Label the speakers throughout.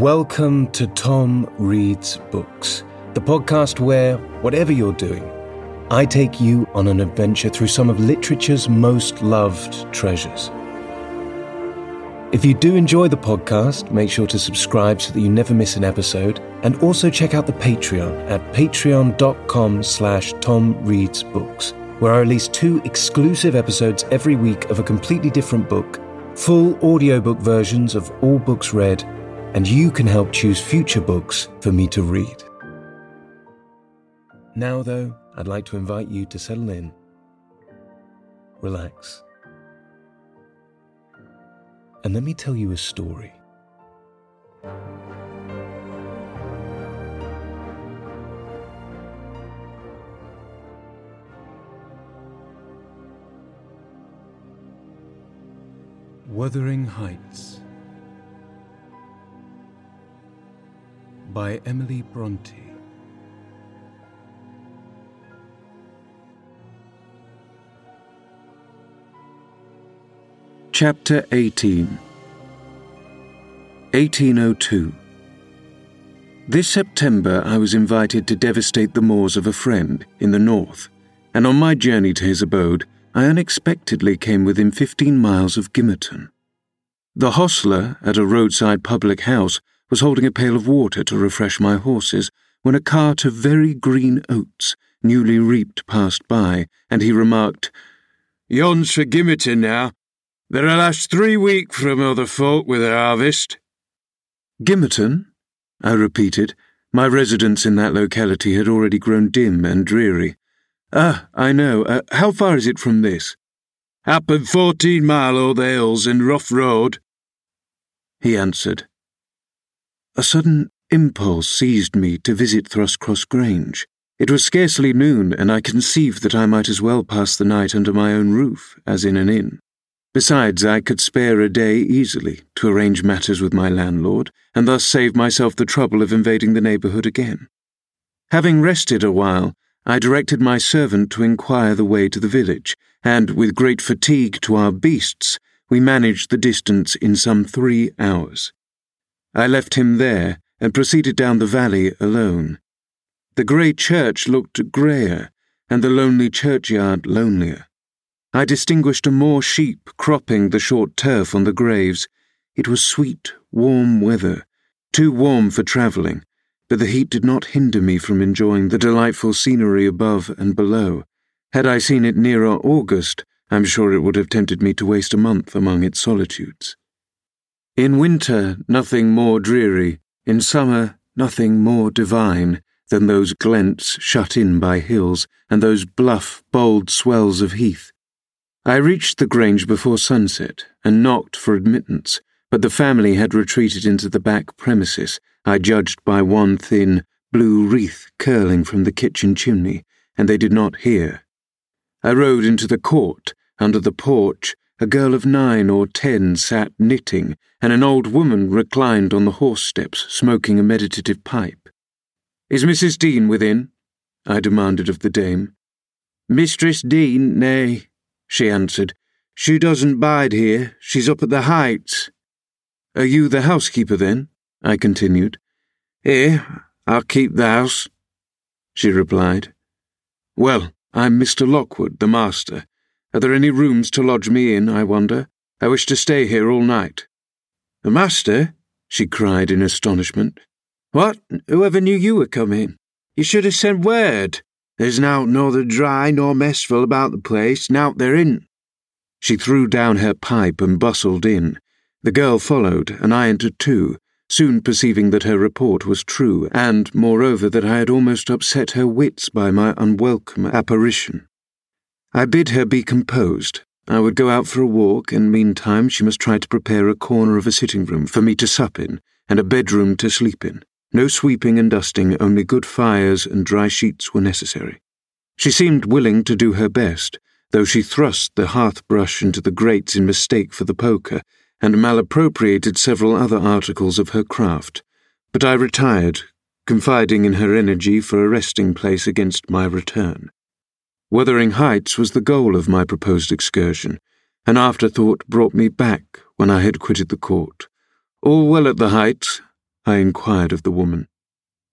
Speaker 1: Welcome to Tom Reads Books, the podcast where, whatever you're doing, I take you on an adventure through some of literature's most loved treasures. If you do enjoy the podcast, make sure to subscribe so that you never miss an episode, and also check out the Patreon at patreon.com slash tomreadsbooks, where I release two exclusive episodes every week of a completely different book, full audiobook versions of all books read, and you can help choose future books for me to read. Now, though, I'd like to invite you to settle in, relax, and let me tell you a story. Wuthering Heights by Emily Bronte. Chapter 18 1802 This September I was invited to devastate the moors of a friend in the north, and on my journey to his abode I unexpectedly came within fifteen miles of Gimmerton. The hostler at a roadside public house was holding a pail of water to refresh my horses when a cart of very green oats, newly reaped, passed by, and he remarked,
Speaker 2: Yon's for Gimmerton now. They're last three week from other folk with their harvest.
Speaker 1: Gimmerton? I repeated. My residence in that locality had already grown dim and dreary. Ah, I know. Uh, how far is it from this?
Speaker 2: Up fourteen mile o'er the hills and rough road.
Speaker 1: He answered. A sudden impulse seized me to visit Thrushcross Grange. It was scarcely noon, and I conceived that I might as well pass the night under my own roof as in an inn. Besides, I could spare a day easily to arrange matters with my landlord, and thus save myself the trouble of invading the neighbourhood again. Having rested a while, I directed my servant to inquire the way to the village, and with great fatigue to our beasts, we managed the distance in some three hours. I left him there and proceeded down the valley alone. The grey church looked greyer, and the lonely churchyard lonelier. I distinguished a moor sheep cropping the short turf on the graves. It was sweet, warm weather, too warm for travelling, but the heat did not hinder me from enjoying the delightful scenery above and below. Had I seen it nearer August, I'm sure it would have tempted me to waste a month among its solitudes. In winter, nothing more dreary, in summer, nothing more divine than those glens shut in by hills and those bluff, bold swells of heath. I reached the grange before sunset and knocked for admittance, but the family had retreated into the back premises, I judged by one thin, blue wreath curling from the kitchen chimney, and they did not hear. I rode into the court. Under the porch, a girl of nine or ten sat knitting, and an old woman reclined on the horse steps, smoking a meditative pipe. Is Mrs. Dean within? I demanded of the dame.
Speaker 3: Mistress Dean, nay, she answered. She doesn't bide here. She's up at the Heights.
Speaker 1: Are you the housekeeper, then? I continued.
Speaker 3: Eh, I'll keep the house, she replied.
Speaker 1: Well, I'm Mr. Lockwood, the master. Are there any rooms to lodge me in, I wonder? I wish to stay here all night.
Speaker 3: The master? she cried in astonishment. What? Whoever knew you were coming? You should have sent word. There's nowt nor dry nor messful about the place, nowt there isn't.
Speaker 1: She threw down her pipe and bustled in. The girl followed, and I entered too, soon perceiving that her report was true, and, moreover, that I had almost upset her wits by my unwelcome apparition. I bid her be composed. I would go out for a walk, and meantime she must try to prepare a corner of a sitting room for me to sup in, and a bedroom to sleep in. No sweeping and dusting, only good fires and dry sheets were necessary. She seemed willing to do her best, though she thrust the hearth brush into the grates in mistake for the poker, and malappropriated several other articles of her craft. But I retired, confiding in her energy for a resting place against my return. Wuthering Heights was the goal of my proposed excursion. An afterthought brought me back when I had quitted the court. All well at the Heights, I inquired of the woman.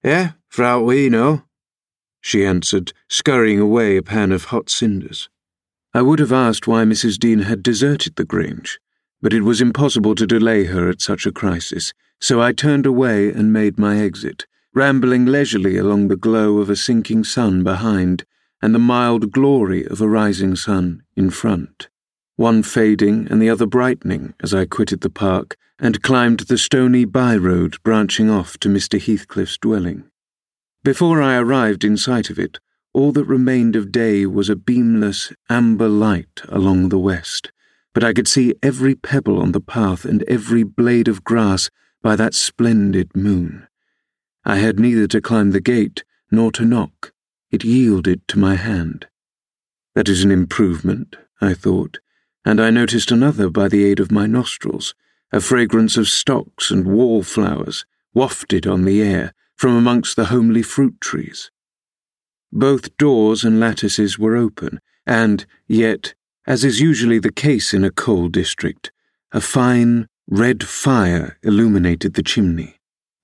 Speaker 3: Eh, for aught we know,
Speaker 1: she answered, scurrying away a pan of hot cinders. I would have asked why Mrs. Dean had deserted the Grange, but it was impossible to delay her at such a crisis, so I turned away and made my exit, rambling leisurely along the glow of a sinking sun behind and the mild glory of a rising sun in front, one fading and the other brightening as I quitted the park and climbed the stony by road branching off to Mr. Heathcliff's dwelling. Before I arrived in sight of it, all that remained of day was a beamless amber light along the west, but I could see every pebble on the path and every blade of grass by that splendid moon. I had neither to climb the gate nor to knock. It yielded to my hand. That is an improvement, I thought, and I noticed another by the aid of my nostrils, a fragrance of stocks and wallflowers wafted on the air from amongst the homely fruit trees. Both doors and lattices were open, and yet, as is usually the case in a coal district, a fine, red fire illuminated the chimney.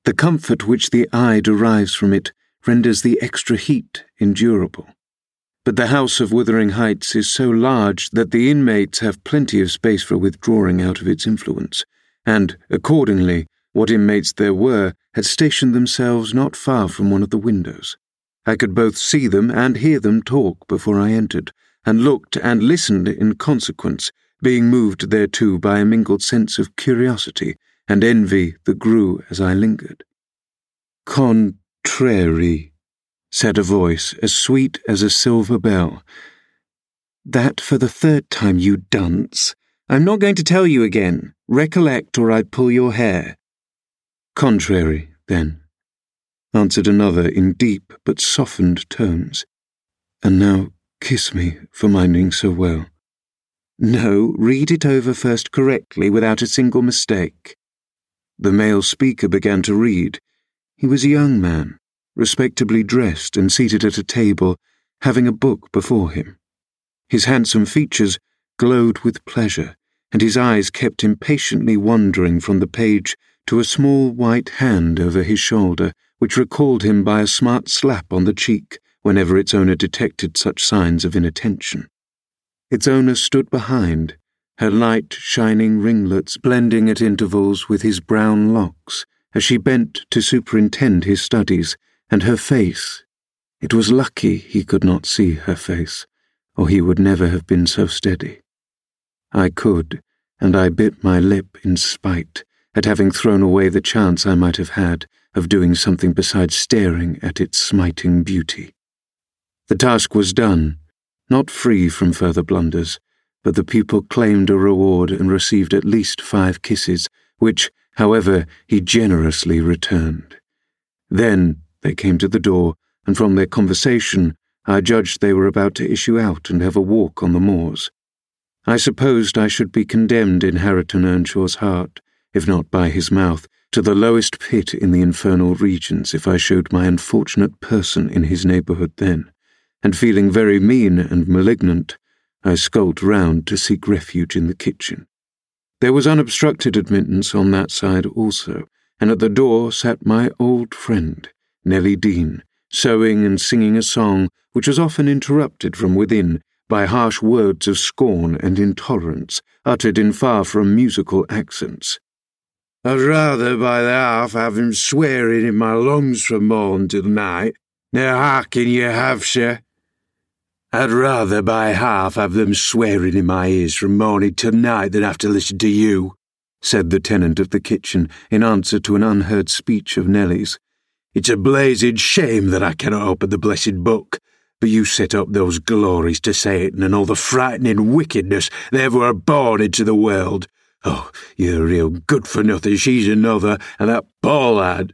Speaker 1: The comfort which the eye derives from it renders the extra heat endurable. But the house of Wuthering Heights is so large that the inmates have plenty of space for withdrawing out of its influence, and, accordingly, what inmates there were had stationed themselves not far from one of the windows. I could both see them and hear them talk before I entered, and looked and listened in consequence, being moved thereto by a mingled sense of curiosity and envy that grew as I lingered. Contrary, said a voice as sweet as a silver bell. That for the third time, you dunce. I'm not going to tell you again. Recollect, or I'd pull your hair. Contrary, then, answered another in deep but softened tones. And now kiss me for minding so well. No, read it over first correctly without a single mistake. The male speaker began to read. He was a young man, respectably dressed and seated at a table, having a book before him. His handsome features glowed with pleasure, and his eyes kept impatiently wandering from the page to a small white hand over his shoulder which recalled him by a smart slap on the cheek whenever its owner detected such signs of inattention. Its owner stood behind, her light, shining ringlets blending at intervals with his brown locks as she bent to superintend his studies, and her face. It was lucky he could not see her face, or he would never have been so steady. I could, and I bit my lip in spite at having thrown away the chance I might have had of doing something besides staring at its smiting beauty. The task was done, not free from further blunders, but the pupil claimed a reward and received at least five kisses, which, however, he generously returned. Then they came to the door, and from their conversation, I judged they were about to issue out and have a walk on the moors. I supposed I should be condemned in Hareton Earnshaw's heart, if not by his mouth, to the lowest pit in the infernal regions if I showed my unfortunate person in his neighbourhood then, and feeling very mean and malignant, I skulked round to seek refuge in the kitchen. There was unobstructed admittance on that side also, and at the door sat my old friend, Nellie Dean, sewing and singing a song which was often interrupted from within by harsh words of scorn and intolerance uttered in far from musical accents.
Speaker 2: I'd rather by the half have him swearing in my lungs from morn till night. Now hearken ye have, sir. I'd rather by half have them swearing in my ears from morning till night than have to listen to you, said the tenant of the kitchen in answer to an unheard speech of Nellie's. It's a blazed shame that I cannot open the blessed book, but you set up those glories to Satan and all the frightening wickedness they ever were born into the world. Oh, you're a real good for nothing, she's another, and that poor lad,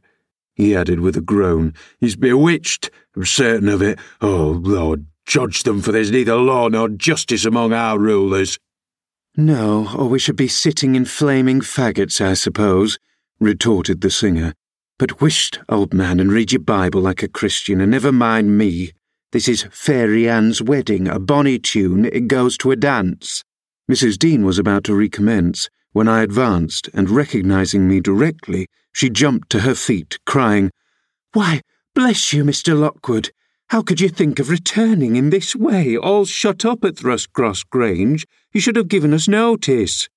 Speaker 2: he added with a groan, he's bewitched, I'm certain of it. Oh, Lord, judge them, for there's neither law nor justice among our rulers.
Speaker 1: No, or we should be sitting in flaming faggots, I suppose, retorted the singer. But wisht, old man, and read your Bible like a Christian, and never mind me. This is Fairy Anne's wedding, a bonny tune, it goes to a dance. Mrs. Dean was about to recommence when I advanced and, recognizing me directly, She jumped to her feet, crying, Why, bless you, Mr. Lockwood! How could you think of returning in this way, all shut up at Thrushcross Grange? You should have given us notice.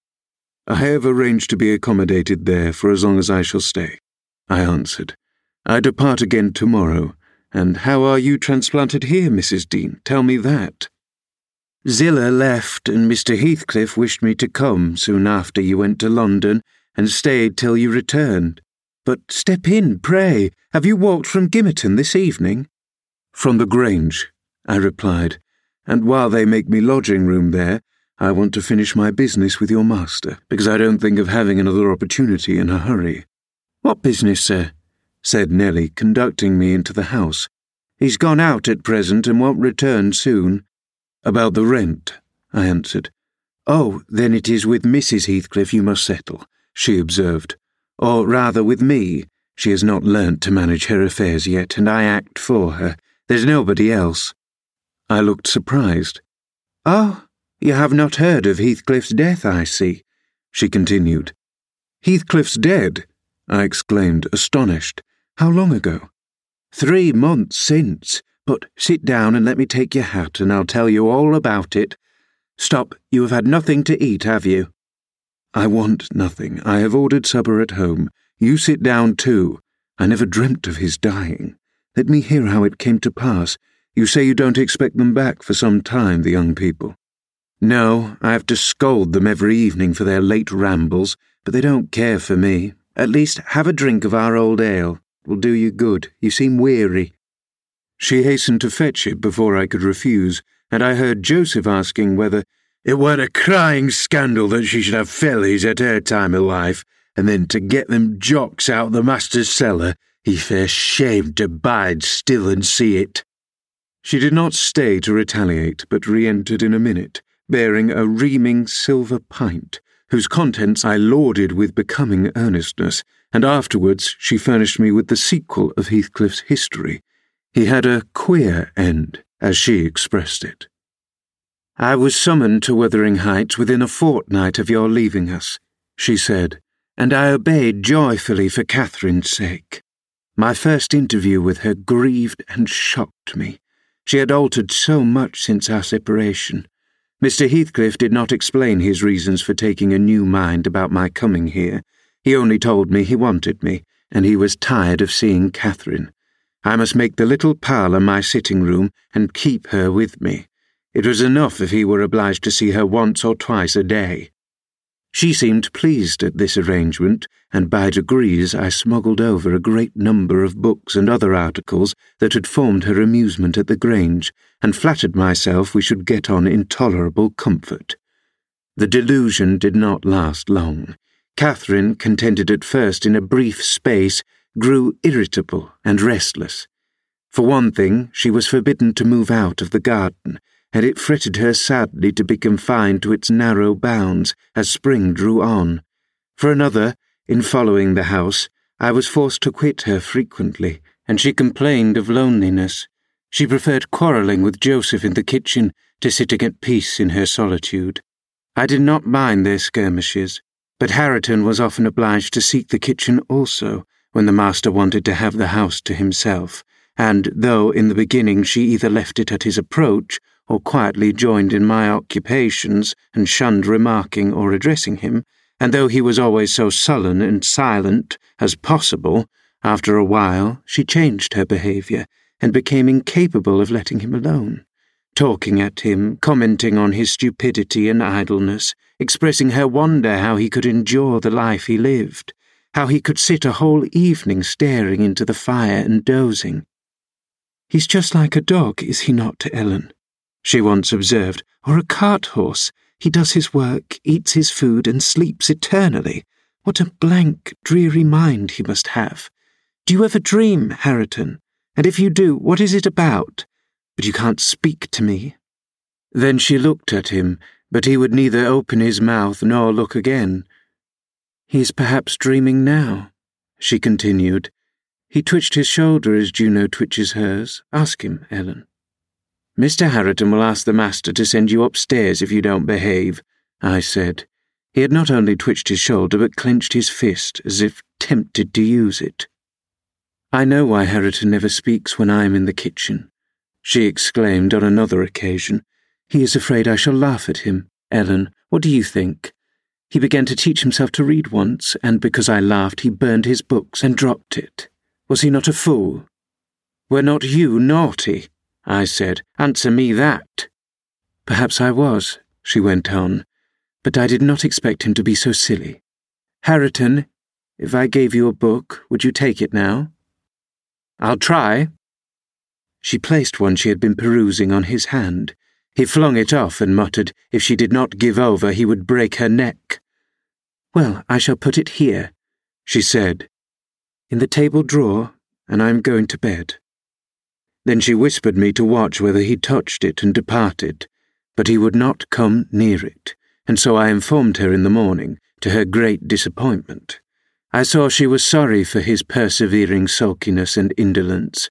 Speaker 1: I have arranged to be accommodated there for as long as I shall stay, I answered. I depart again tomorrow. And how are you transplanted here, Mrs. Dean? Tell me that. Zillah left, and Mr. Heathcliff wished me to come soon after you went to London, and stayed till you returned. But step in, pray. Have you walked from Gimmerton this evening? From the Grange, I replied, and while they make me lodging room there, I want to finish my business with your master, because I don't think of having another opportunity in a hurry. What business, sir? said Nellie, conducting me into the house. He's gone out at present and won't return soon. About the rent, I answered. Oh, then it is with Mrs. Heathcliff you must settle, she observed. Or rather with me. She has not learnt to manage her affairs yet, and I act for her. There's nobody else. I looked surprised. Oh, you have not heard of Heathcliff's death, I see, she continued. Heathcliff's dead? I exclaimed, astonished. How long ago? Three months since. But sit down and let me take your hat, and I'll tell you all about it. Stop, you have had nothing to eat, have you? I want nothing. I have ordered supper at home. You sit down too. I never dreamt of his dying. Let me hear how it came to pass. You say you don't expect them back for some time, the young people. No, I have to scold them every evening for their late rambles, but they don't care for me. At least, have a drink of our old ale. It will do you good. You seem weary. She hastened to fetch it before I could refuse, and I heard Joseph asking whether it were a crying scandal that she should have fellies at her time of life, and then to get them jocks out the master's cellar he fair shamed to bide still and see it. She did not stay to retaliate, but re entered in a minute, bearing a reaming silver pint, whose contents I lauded with becoming earnestness, and afterwards she furnished me with the sequel of Heathcliff's history. He had a queer end, as she expressed it. I was summoned to Wuthering Heights within a fortnight of your leaving us, she said, and I obeyed joyfully for Catherine's sake. My first interview with her grieved and shocked me. She had altered so much since our separation. Mr. Heathcliff did not explain his reasons for taking a new mind about my coming here. He only told me he wanted me, and he was tired of seeing Catherine. I must make the little parlour my sitting room and keep her with me. It was enough if he were obliged to see her once or twice a day. She seemed pleased at this arrangement, and by degrees I smuggled over a great number of books and other articles that had formed her amusement at the Grange, and flattered myself we should get on in tolerable comfort. The delusion did not last long. Catherine, contented at first in a brief space, grew irritable and restless. For one thing, she was forbidden to move out of the garden, and it fretted her sadly to be confined to its narrow bounds as spring drew on. For another, in following the house, I was forced to quit her frequently, and she complained of loneliness. She preferred quarrelling with Joseph in the kitchen to sitting at peace in her solitude. I did not mind their skirmishes, but Hareton was often obliged to seek the kitchen also when the master wanted to have the house to himself, and though in the beginning she either left it at his approach or quietly joined in my occupations and shunned remarking or addressing him, and though he was always so sullen and silent as possible, after a while she changed her behaviour and became incapable of letting him alone, talking at him, commenting on his stupidity and idleness, expressing her wonder how he could endure the life he lived, how he could sit a whole evening staring into the fire and dozing. He's just like a dog, is he not, Ellen? She once observed, or a cart horse. He does his work, eats his food, and sleeps eternally. What a blank, dreary mind he must have. Do you ever dream, Hareton? And if you do, what is it about? But you can't speak to me. Then she looked at him, but he would neither open his mouth nor look again. He is perhaps dreaming now, she continued. He twitched his shoulder as Juno twitches hers. Ask him, Ellen. Mr. Hareton will ask the master to send you upstairs if you don't behave, I said. He had not only twitched his shoulder but clenched his fist, as if tempted to use it. I know why Hareton never speaks when I am in the kitchen, she exclaimed on another occasion. He is afraid I shall laugh at him. Ellen, what do you think? He began to teach himself to read once, and because I laughed, he burned his books and dropped it. Was he not a fool? Were not you naughty? I said. Answer me that. Perhaps I was, she went on, but I did not expect him to be so silly. Hareton, if I gave you a book, would you take it now? I'll try. She placed one she had been perusing on his hand. He flung it off and muttered if she did not give over he would break her neck. Well, I shall put it here, she said, in the table drawer, and I am going to bed. Then she whispered me to watch whether he touched it and departed, but he would not come near it, and so I informed her in the morning, to her great disappointment. I saw she was sorry for his persevering sulkiness and indolence.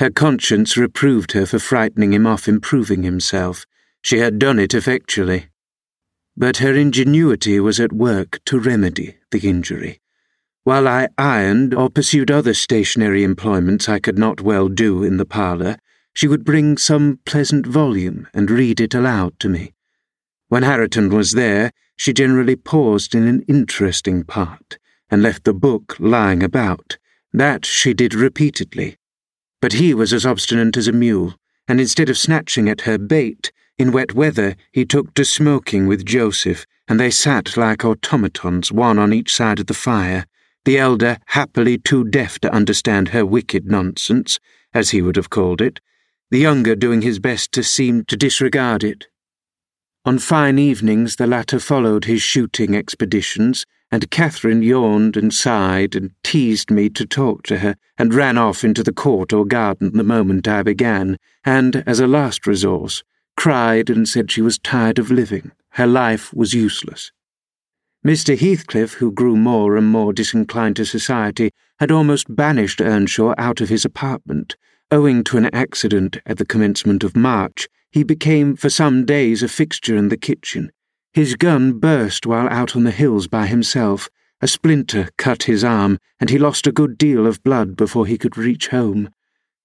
Speaker 1: Her conscience reproved her for frightening him off improving himself. She had done it effectually. But her ingenuity was at work to remedy the injury. While I ironed or pursued other stationary employments I could not well do in the parlour, she would bring some pleasant volume and read it aloud to me. When Hareton was there, she generally paused in an interesting part and left the book lying about. That she did repeatedly. But he was as obstinate as a mule, and instead of snatching at her bait, in wet weather he took to smoking with Joseph, and they sat like automatons, one on each side of the fire, the elder happily too deaf to understand her wicked nonsense, as he would have called it, the younger doing his best to seem to disregard it. On fine evenings the latter followed his shooting expeditions, and Catherine yawned and sighed and teased me to talk to her, and ran off into the court or garden the moment I began, and, as a last resource, cried and said she was tired of living, her life was useless. Mr. Heathcliff, who grew more and more disinclined to society, had almost banished Earnshaw out of his apartment. Owing to an accident at the commencement of March, he became for some days a fixture in the kitchen, his gun burst while out on the hills by himself. A splinter cut his arm, and he lost a good deal of blood before he could reach home.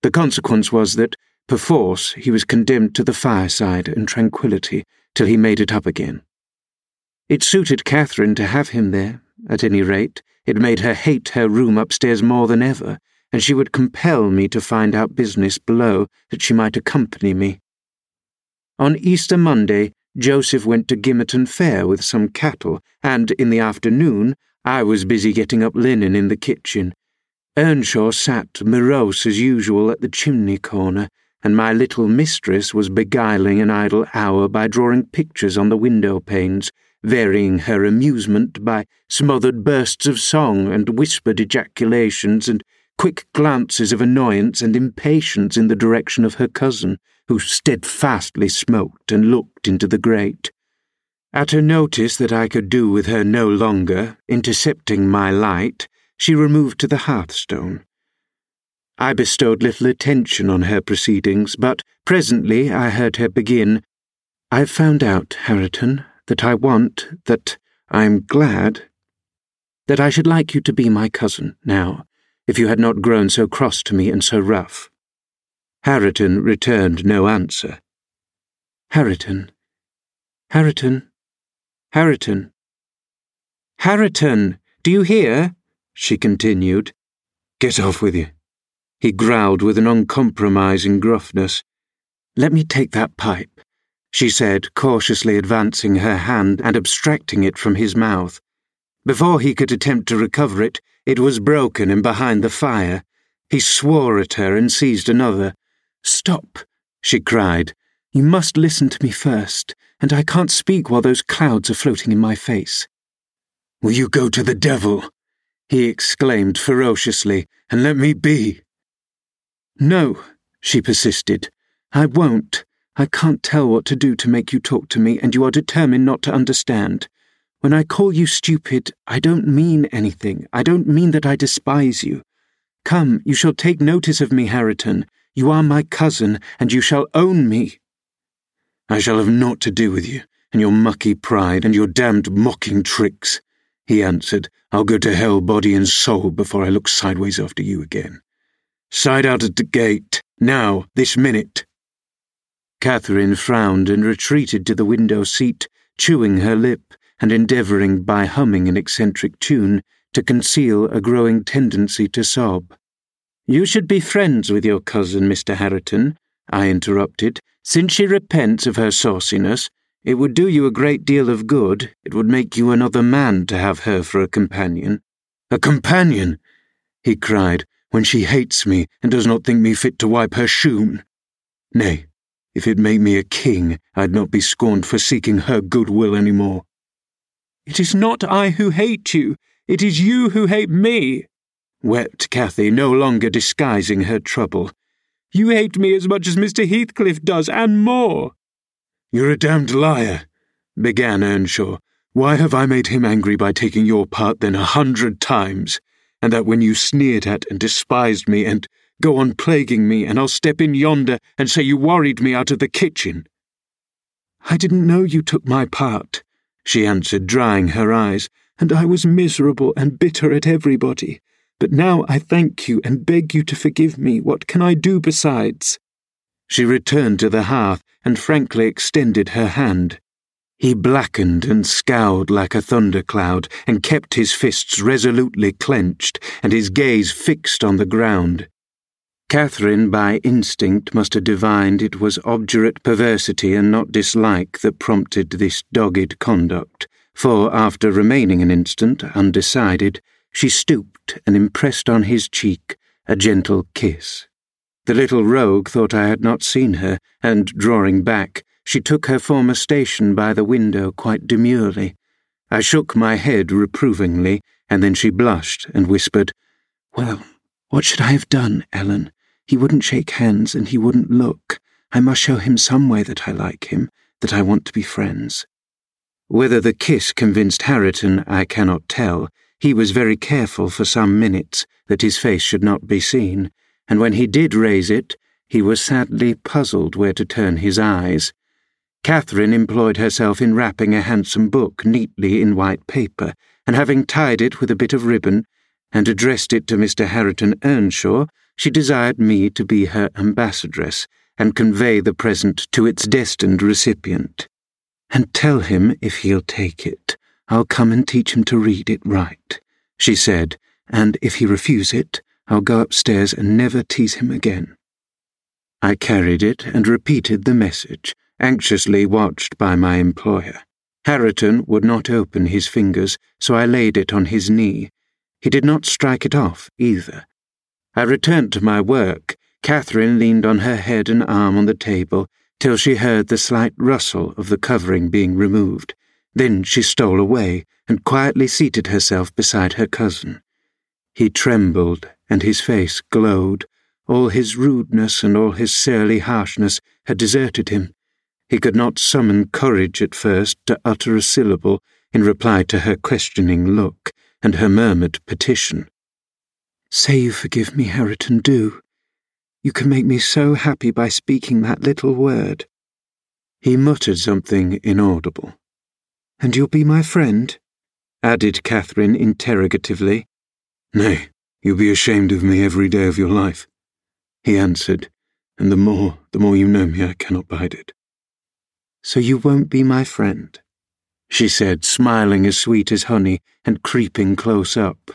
Speaker 1: The consequence was that, perforce, he was condemned to the fireside and tranquillity till he made it up again. It suited Catherine to have him there, at any rate. It made her hate her room upstairs more than ever, and she would compel me to find out business below that she might accompany me. On Easter Monday, Joseph went to Gimmerton Fair with some cattle, and in the afternoon I was busy getting up linen in the kitchen. Earnshaw sat morose as usual at the chimney corner, and my little mistress was beguiling an idle hour by drawing pictures on the window panes, varying her amusement by smothered bursts of song and whispered ejaculations and quick glances of annoyance and impatience in the direction of her cousin who steadfastly smoked and looked into the grate. At a notice that I could do with her no longer, intercepting my light, she removed to the hearthstone. I bestowed little attention on her proceedings, but presently I heard her begin, I've found out, Hareton, that I want, that I'm glad, that I should like you to be my cousin now, if you had not grown so cross to me and so rough. Hareton returned no answer. Hareton. Hareton. Hareton. Hareton, do you hear? she continued. Get off with you. He growled with an uncompromising gruffness. Let me take that pipe, she said, cautiously advancing her hand and abstracting it from his mouth. Before he could attempt to recover it, it was broken and behind the fire. He swore at her and seized another. Stop, she cried. You must listen to me first, and I can't speak while those clouds are floating in my face. Will you go to the devil? he exclaimed ferociously, and let me be. No, she persisted. I won't. I can't tell what to do to make you talk to me, and you are determined not to understand. When I call you stupid, I don't mean anything. I don't mean that I despise you. Come, you shall take notice of me, Hareton. You are my cousin, and you shall own me. I shall have naught to do with you, and your mucky pride, and your damned mocking tricks, he answered, I'll go to hell body and soul before I look sideways after you again. Side out at the gate, now, this minute.
Speaker 3: Catherine frowned and retreated to the window seat, chewing her lip and endeavouring by humming an eccentric tune to conceal a growing tendency to sob. You should be friends with your cousin, Mr. Hareton, I interrupted. Since she repents of her sauciness, it would do you a great deal of good. It would make you another man to have her for a companion.
Speaker 1: A companion? he cried, when she hates me and does not think me fit to wipe her shoon. Nay, if it made me a king, I'd not be scorned for seeking her goodwill any more.
Speaker 4: It is not I who hate you, it is you who hate me, wept Cathy, no longer disguising her trouble. You hate me as much as Mr. Heathcliff does, and more.
Speaker 1: You're a damned liar, began Earnshaw. Why have I made him angry by taking your part then a hundred times? And that when you sneered at and despised me and go on plaguing me, and I'll step in yonder and say you worried me out of the kitchen.
Speaker 4: I didn't know you took my part, she answered, drying her eyes, and I was miserable and bitter at everybody. But now I thank you and beg you to forgive me. What can I do besides?
Speaker 3: She returned to the hearth and frankly extended her hand. He blackened and scowled like a thundercloud and kept his fists resolutely clenched and his gaze fixed on the ground. Catherine, by instinct, must have divined it was obdurate perversity and not dislike that prompted this dogged conduct, for after remaining an instant undecided, she stooped and impressed on his cheek a gentle kiss. The little rogue thought I had not seen her, and drawing back, she took her former station by the window quite demurely. I shook my head reprovingly, and then she blushed and whispered, Well, what should I have done, Ellen? He wouldn't shake hands and he wouldn't look. I must show him some way that I like him, that I want to be friends. Whether the kiss convinced Hareton, I cannot tell. He was very careful for some minutes that his face should not be seen, and when he did raise it, he was sadly puzzled where to turn his eyes. Catherine employed herself in wrapping a handsome book neatly in white paper, and having tied it with a bit of ribbon, and addressed it to Mr. Hareton Earnshaw, she desired me to be her ambassadress and convey the present to its destined recipient. And tell him, if he'll take it, I'll come and teach him to read it right, she said, and if he refuse it, I'll go upstairs and never tease him again. I carried it and repeated the message, anxiously watched by my employer. Hareton would not open his fingers, so I laid it on his knee. He did not strike it off, either, I returned to my work. Catherine leaned on her head and arm on the table till she heard the slight rustle of the covering being removed. Then she stole away and quietly seated herself beside her cousin. He trembled, and his face glowed. All his rudeness and all his surly harshness had deserted him. He could not summon courage at first to utter a syllable in reply to her questioning look and her murmured petition. Say you forgive me, Hareton, do. You can make me so happy by speaking that little word. He muttered something inaudible. And you'll be my friend? added Catherine interrogatively. Nay, you'll be ashamed of me every day of your life, he answered, and the more, the more you know me, I cannot bide it. So you won't be my friend? she said, smiling as sweet as honey and creeping close up.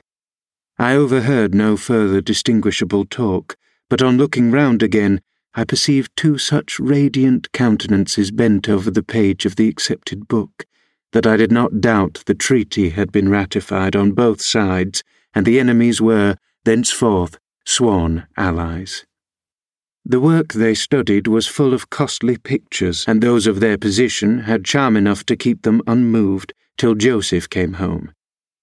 Speaker 3: I overheard no further distinguishable talk, but on looking round again, I perceived two such radiant countenances bent over the page of the accepted book that I did not doubt the treaty had been ratified on both sides, and the enemies were, thenceforth, sworn allies. The work they studied was full of costly pictures, and those of their position had charm enough to keep them unmoved till Joseph came home.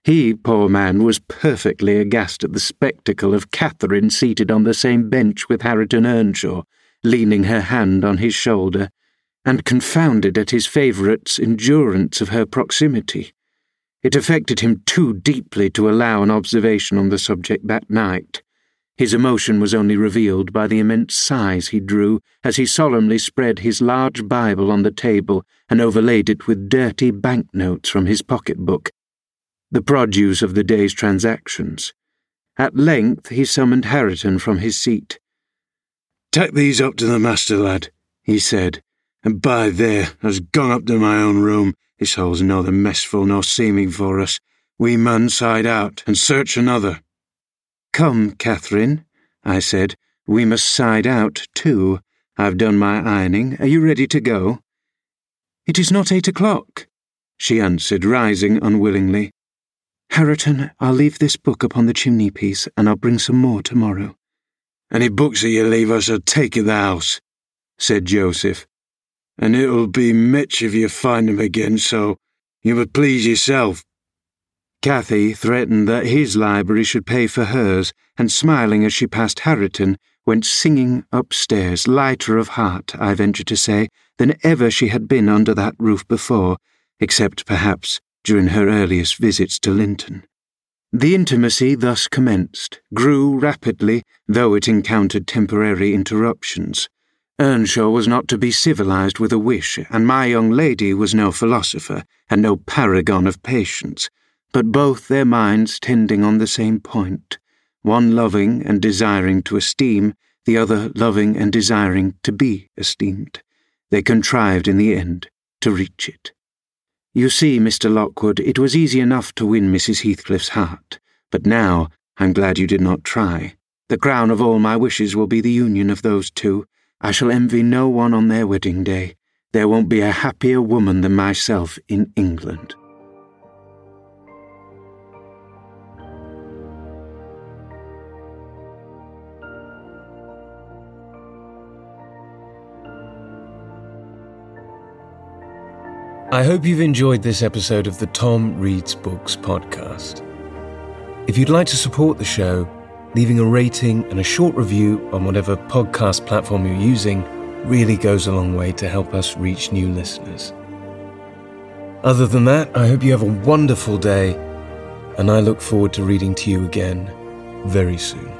Speaker 3: He, poor man, was perfectly aghast at the spectacle of Catherine seated on the same bench with Hareton Earnshaw, leaning her hand on his shoulder, and confounded at his favourite's endurance of her proximity. It affected him too deeply to allow an observation on the subject that night. His emotion was only revealed by the immense sighs he drew as he solemnly spread his large Bible on the table and overlaid it with dirty banknotes from his pocket-book
Speaker 1: the produce of the day's transactions. At length he summoned Hareton from his seat.
Speaker 2: Take these up to the master, lad, he said, and by there, I's gone up to my own room. This hole's neither messful nor seeming for us. We mun side out and search another.
Speaker 1: Come, Catherine, I said. We must side out, too. I've done my ironing. Are you ready to go? It is not eight o'clock, she answered, rising unwillingly. Hareton, I'll leave this book upon the chimney piece, and I'll bring some more tomorrow.
Speaker 2: Any books that you leave us will take at the house, said Joseph, and it'll be mitch if you find 'em again, so you must please yourself.
Speaker 1: Cathy threatened that his library should pay for hers, and smiling as she passed Hareton, went singing upstairs, lighter of heart, I venture to say, than ever she had been under that roof before, except perhaps during her earliest visits to Linton. The intimacy thus commenced grew rapidly, though it encountered temporary interruptions. Earnshaw was not to be civilized with a wish, and my young lady was no philosopher, and no paragon of patience, but both their minds tending on the same point, one loving and desiring to esteem, the other loving and desiring to be esteemed. They contrived in the end to reach it. You see, Mr. Lockwood, it was easy enough to win Mrs. Heathcliff's heart, but now I'm glad you did not try. The crown of all my wishes will be the union of those two. I shall envy no one on their wedding day. There won't be a happier woman than myself in England.
Speaker 5: I hope you've enjoyed this episode of the Tom Reads Books podcast. If you'd like to support the show, leaving a rating and a short review on whatever podcast platform you're using really goes a long way to help us reach new listeners. Other than that, I hope you have a wonderful day, and I look forward to reading to you again very soon.